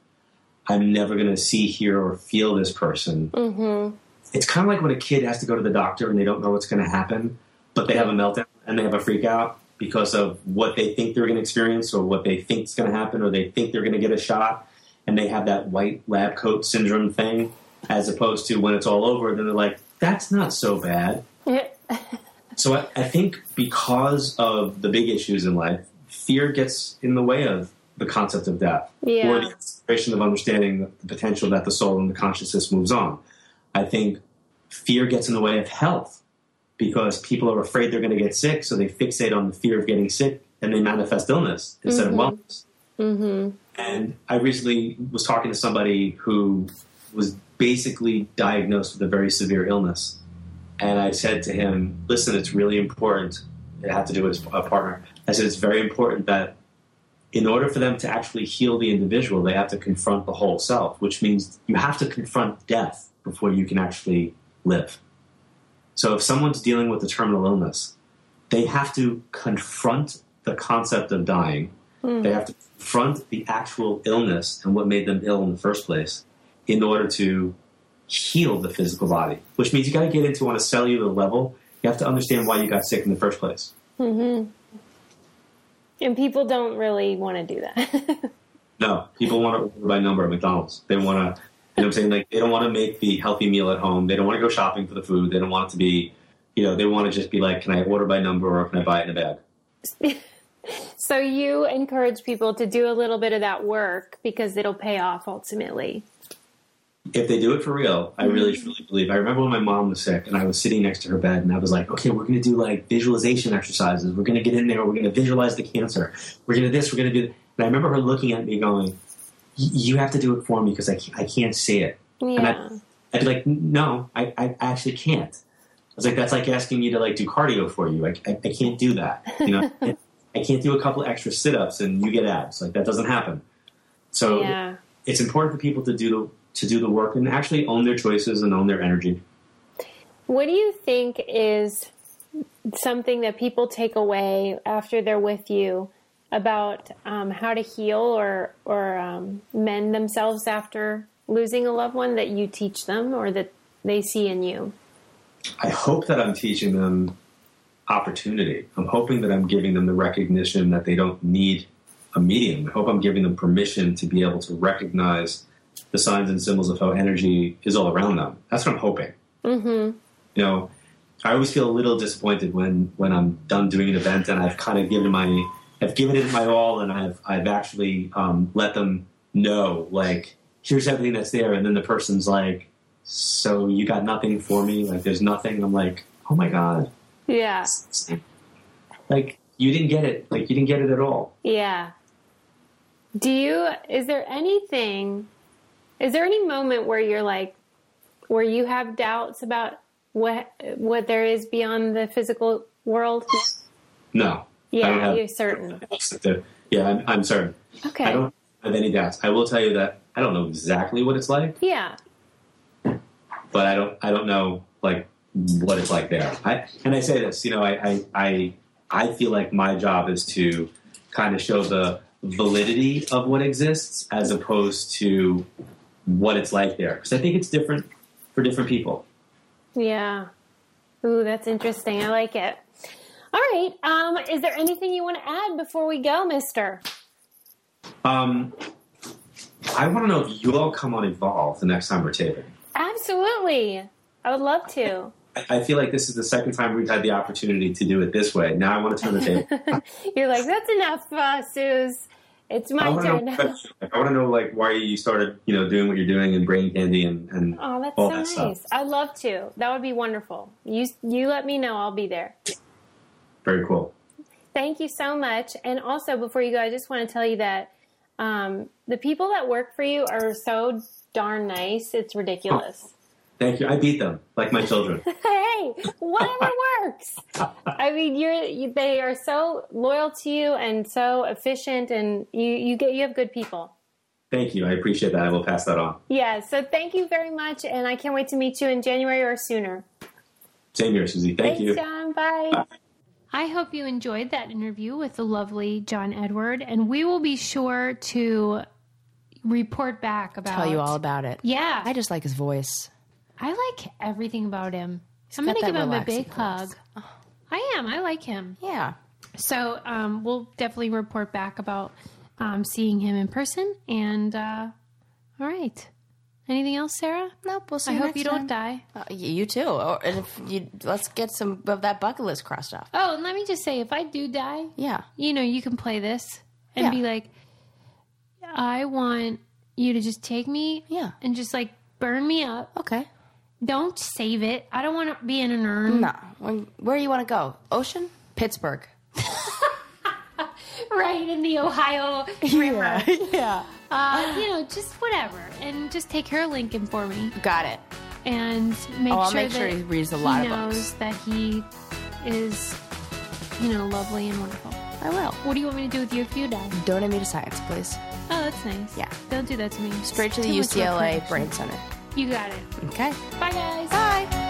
I'm never going to see, hear, or feel this person. Mm-hmm. It's kind of like when a kid has to go to the doctor and they don't know what's going to happen, but they have a meltdown and they have a freak out because of what they think they're going to experience or what they think is going to happen or they think they're going to get a shot and they have that white lab coat syndrome thing as opposed to when it's all over then they're like that's not so bad so I, I think because of the big issues in life fear gets in the way of the concept of death Yeah. or the inspiration of understanding the potential that the soul and the consciousness moves on i think fear gets in the way of health because people are afraid they're going to get sick, so they fixate on the fear of getting sick and they manifest illness instead Mhm. of wellness. Mm-hmm. And I recently was talking to somebody who was basically diagnosed with a very severe illness. And I said to him, listen, it's really important. It had to do with a partner. I said, it's very important that in order for them to actually heal the individual, they have to confront the whole self, which means you have to confront death before you can actually live. So if someone's dealing with a terminal illness, they have to confront the concept of dying. Hmm. They have to confront the actual illness and what made them ill in the first place in order to heal the physical body, which means you got to get into on a cellular level. You have to understand why you got sick in the first place. Mm-hmm. And people don't really want to do that. No, people want to order by number at McDonald's. They want to, you know what I'm saying? Like, they don't want to make the healthy meal at home. They don't want to go shopping for the food. They don't want it to be, you know, they want to just be like, can I order by number or can I buy it in a bag? so you encourage people to do a little bit of that work because it'll pay off ultimately. If they do it for real, I really mm-hmm. truly believe. I remember when my mom was sick and I was sitting next to her bed and I was like, okay, we're going to do like visualization exercises. We're going to get in there. We're going to visualize the cancer. We're going to this. We're going to do. That. And I remember her looking at me going, "Y- you have to do it for me because I can't, I can't see it. And Yeah. I, I'd be like, no, I, I actually can't. I was like, that's like asking me to like do cardio for you. I, I, I can't do that. You know, I can't do a couple extra sit ups and you get abs. Like that doesn't happen. So yeah. it's important for people to do the to do the work and actually own their choices and own their energy. What do you think is something that people take away after they're with you about um, how to heal or or um, mend themselves after losing a loved one that you teach them or that they see in you? I hope that I'm teaching them opportunity. I'm hoping that I'm giving them the recognition that they don't need a medium. I hope I'm giving them permission to be able to recognize the signs and symbols of how energy is all around them. That's what I'm hoping. Mm-hmm. You know, I always feel a little disappointed when when I'm done doing an event and I've kind of given my I've given it my all and I've I've actually um, let them know like here's everything that's there and then the person's like so you got nothing for me like there's nothing I'm like oh my god Yeah. like you didn't get it like you didn't get it at all Yeah. Do you, is there anything, is there any moment where you're like, where you have doubts about what, what there is beyond the physical world? no Yeah, you're certain. yeah I'm, I'm certain Okay. I don't have any doubts I will tell you that I don't know exactly what it's like Yeah. but I don't I don't know like what it's like there. I, and I say this, you know, I, I I I feel like my job is to kind of show the validity of what exists as opposed to what it's like there because I think it's different for different people. Yeah. Ooh, that's interesting. I like it. All right. Um, is there anything you want to add before we go, mister? Um, I want to know if you all come on Evolve the next time we're taping. Absolutely. I would love to. I feel like this is the second time we've had the opportunity to do it this way. Now I want to turn the table. You're like, that's enough, uh, Suze. It's my I turn. know, I want to know, like, why you started, you know, doing what you're doing and brain candy and, and oh, that's all so that nice. stuff. I'd love to. That would be wonderful. You you let me know. I'll be there. Very cool. Thank you so much. And also, before you go, I just want to tell you that um, the people that work for you are so darn nice. It's ridiculous. Thank you. I beat them like my children. hey, whatever works. I mean, you're you, they are so loyal to you and so efficient, and you you get you have good people. Thank you. I appreciate that. I will pass that on. Yeah. So thank you very much, and I can't wait to meet you in January or sooner. Same here, Susie. Thank Thanks, you. John. Bye. Bye. I hope you enjoyed that interview with the lovely John Edward, and we will be sure to report back about Tell you all about it. Yeah, I just like his voice. I like everything about him. I'm gonna give him a big hug. I am. I like him. Yeah. So um, we'll definitely report back about um, seeing him in person. And uh, all right. Anything else, Sarah? Nope. We'll see. I you hope you don't die. Uh, you too. Or, and if you let's get some of that bucket list crossed off. Oh, and let me just say, if I do die, Yeah. you know, you can play this and Yeah. be like, I want you to just take me, Yeah. and just like burn me up. Okay. Don't save it. I don't want to be in an urn. No. When, where do you want to go? Ocean? Pittsburgh. Right in the Ohio River. yeah. Uh, you know, just whatever, and just take care of Lincoln for me, Got it. and make Oh, I'll sure make sure that he reads a lot he of knows books. that he is, you know, lovely and wonderful. I will. What do you want me to do with you if you die? Donate me to science, please. Oh, that's nice. Yeah. Don't do that to me. Straight to the too much work UCLA. Brain Center. You got it. Okay. Bye, guys. Bye.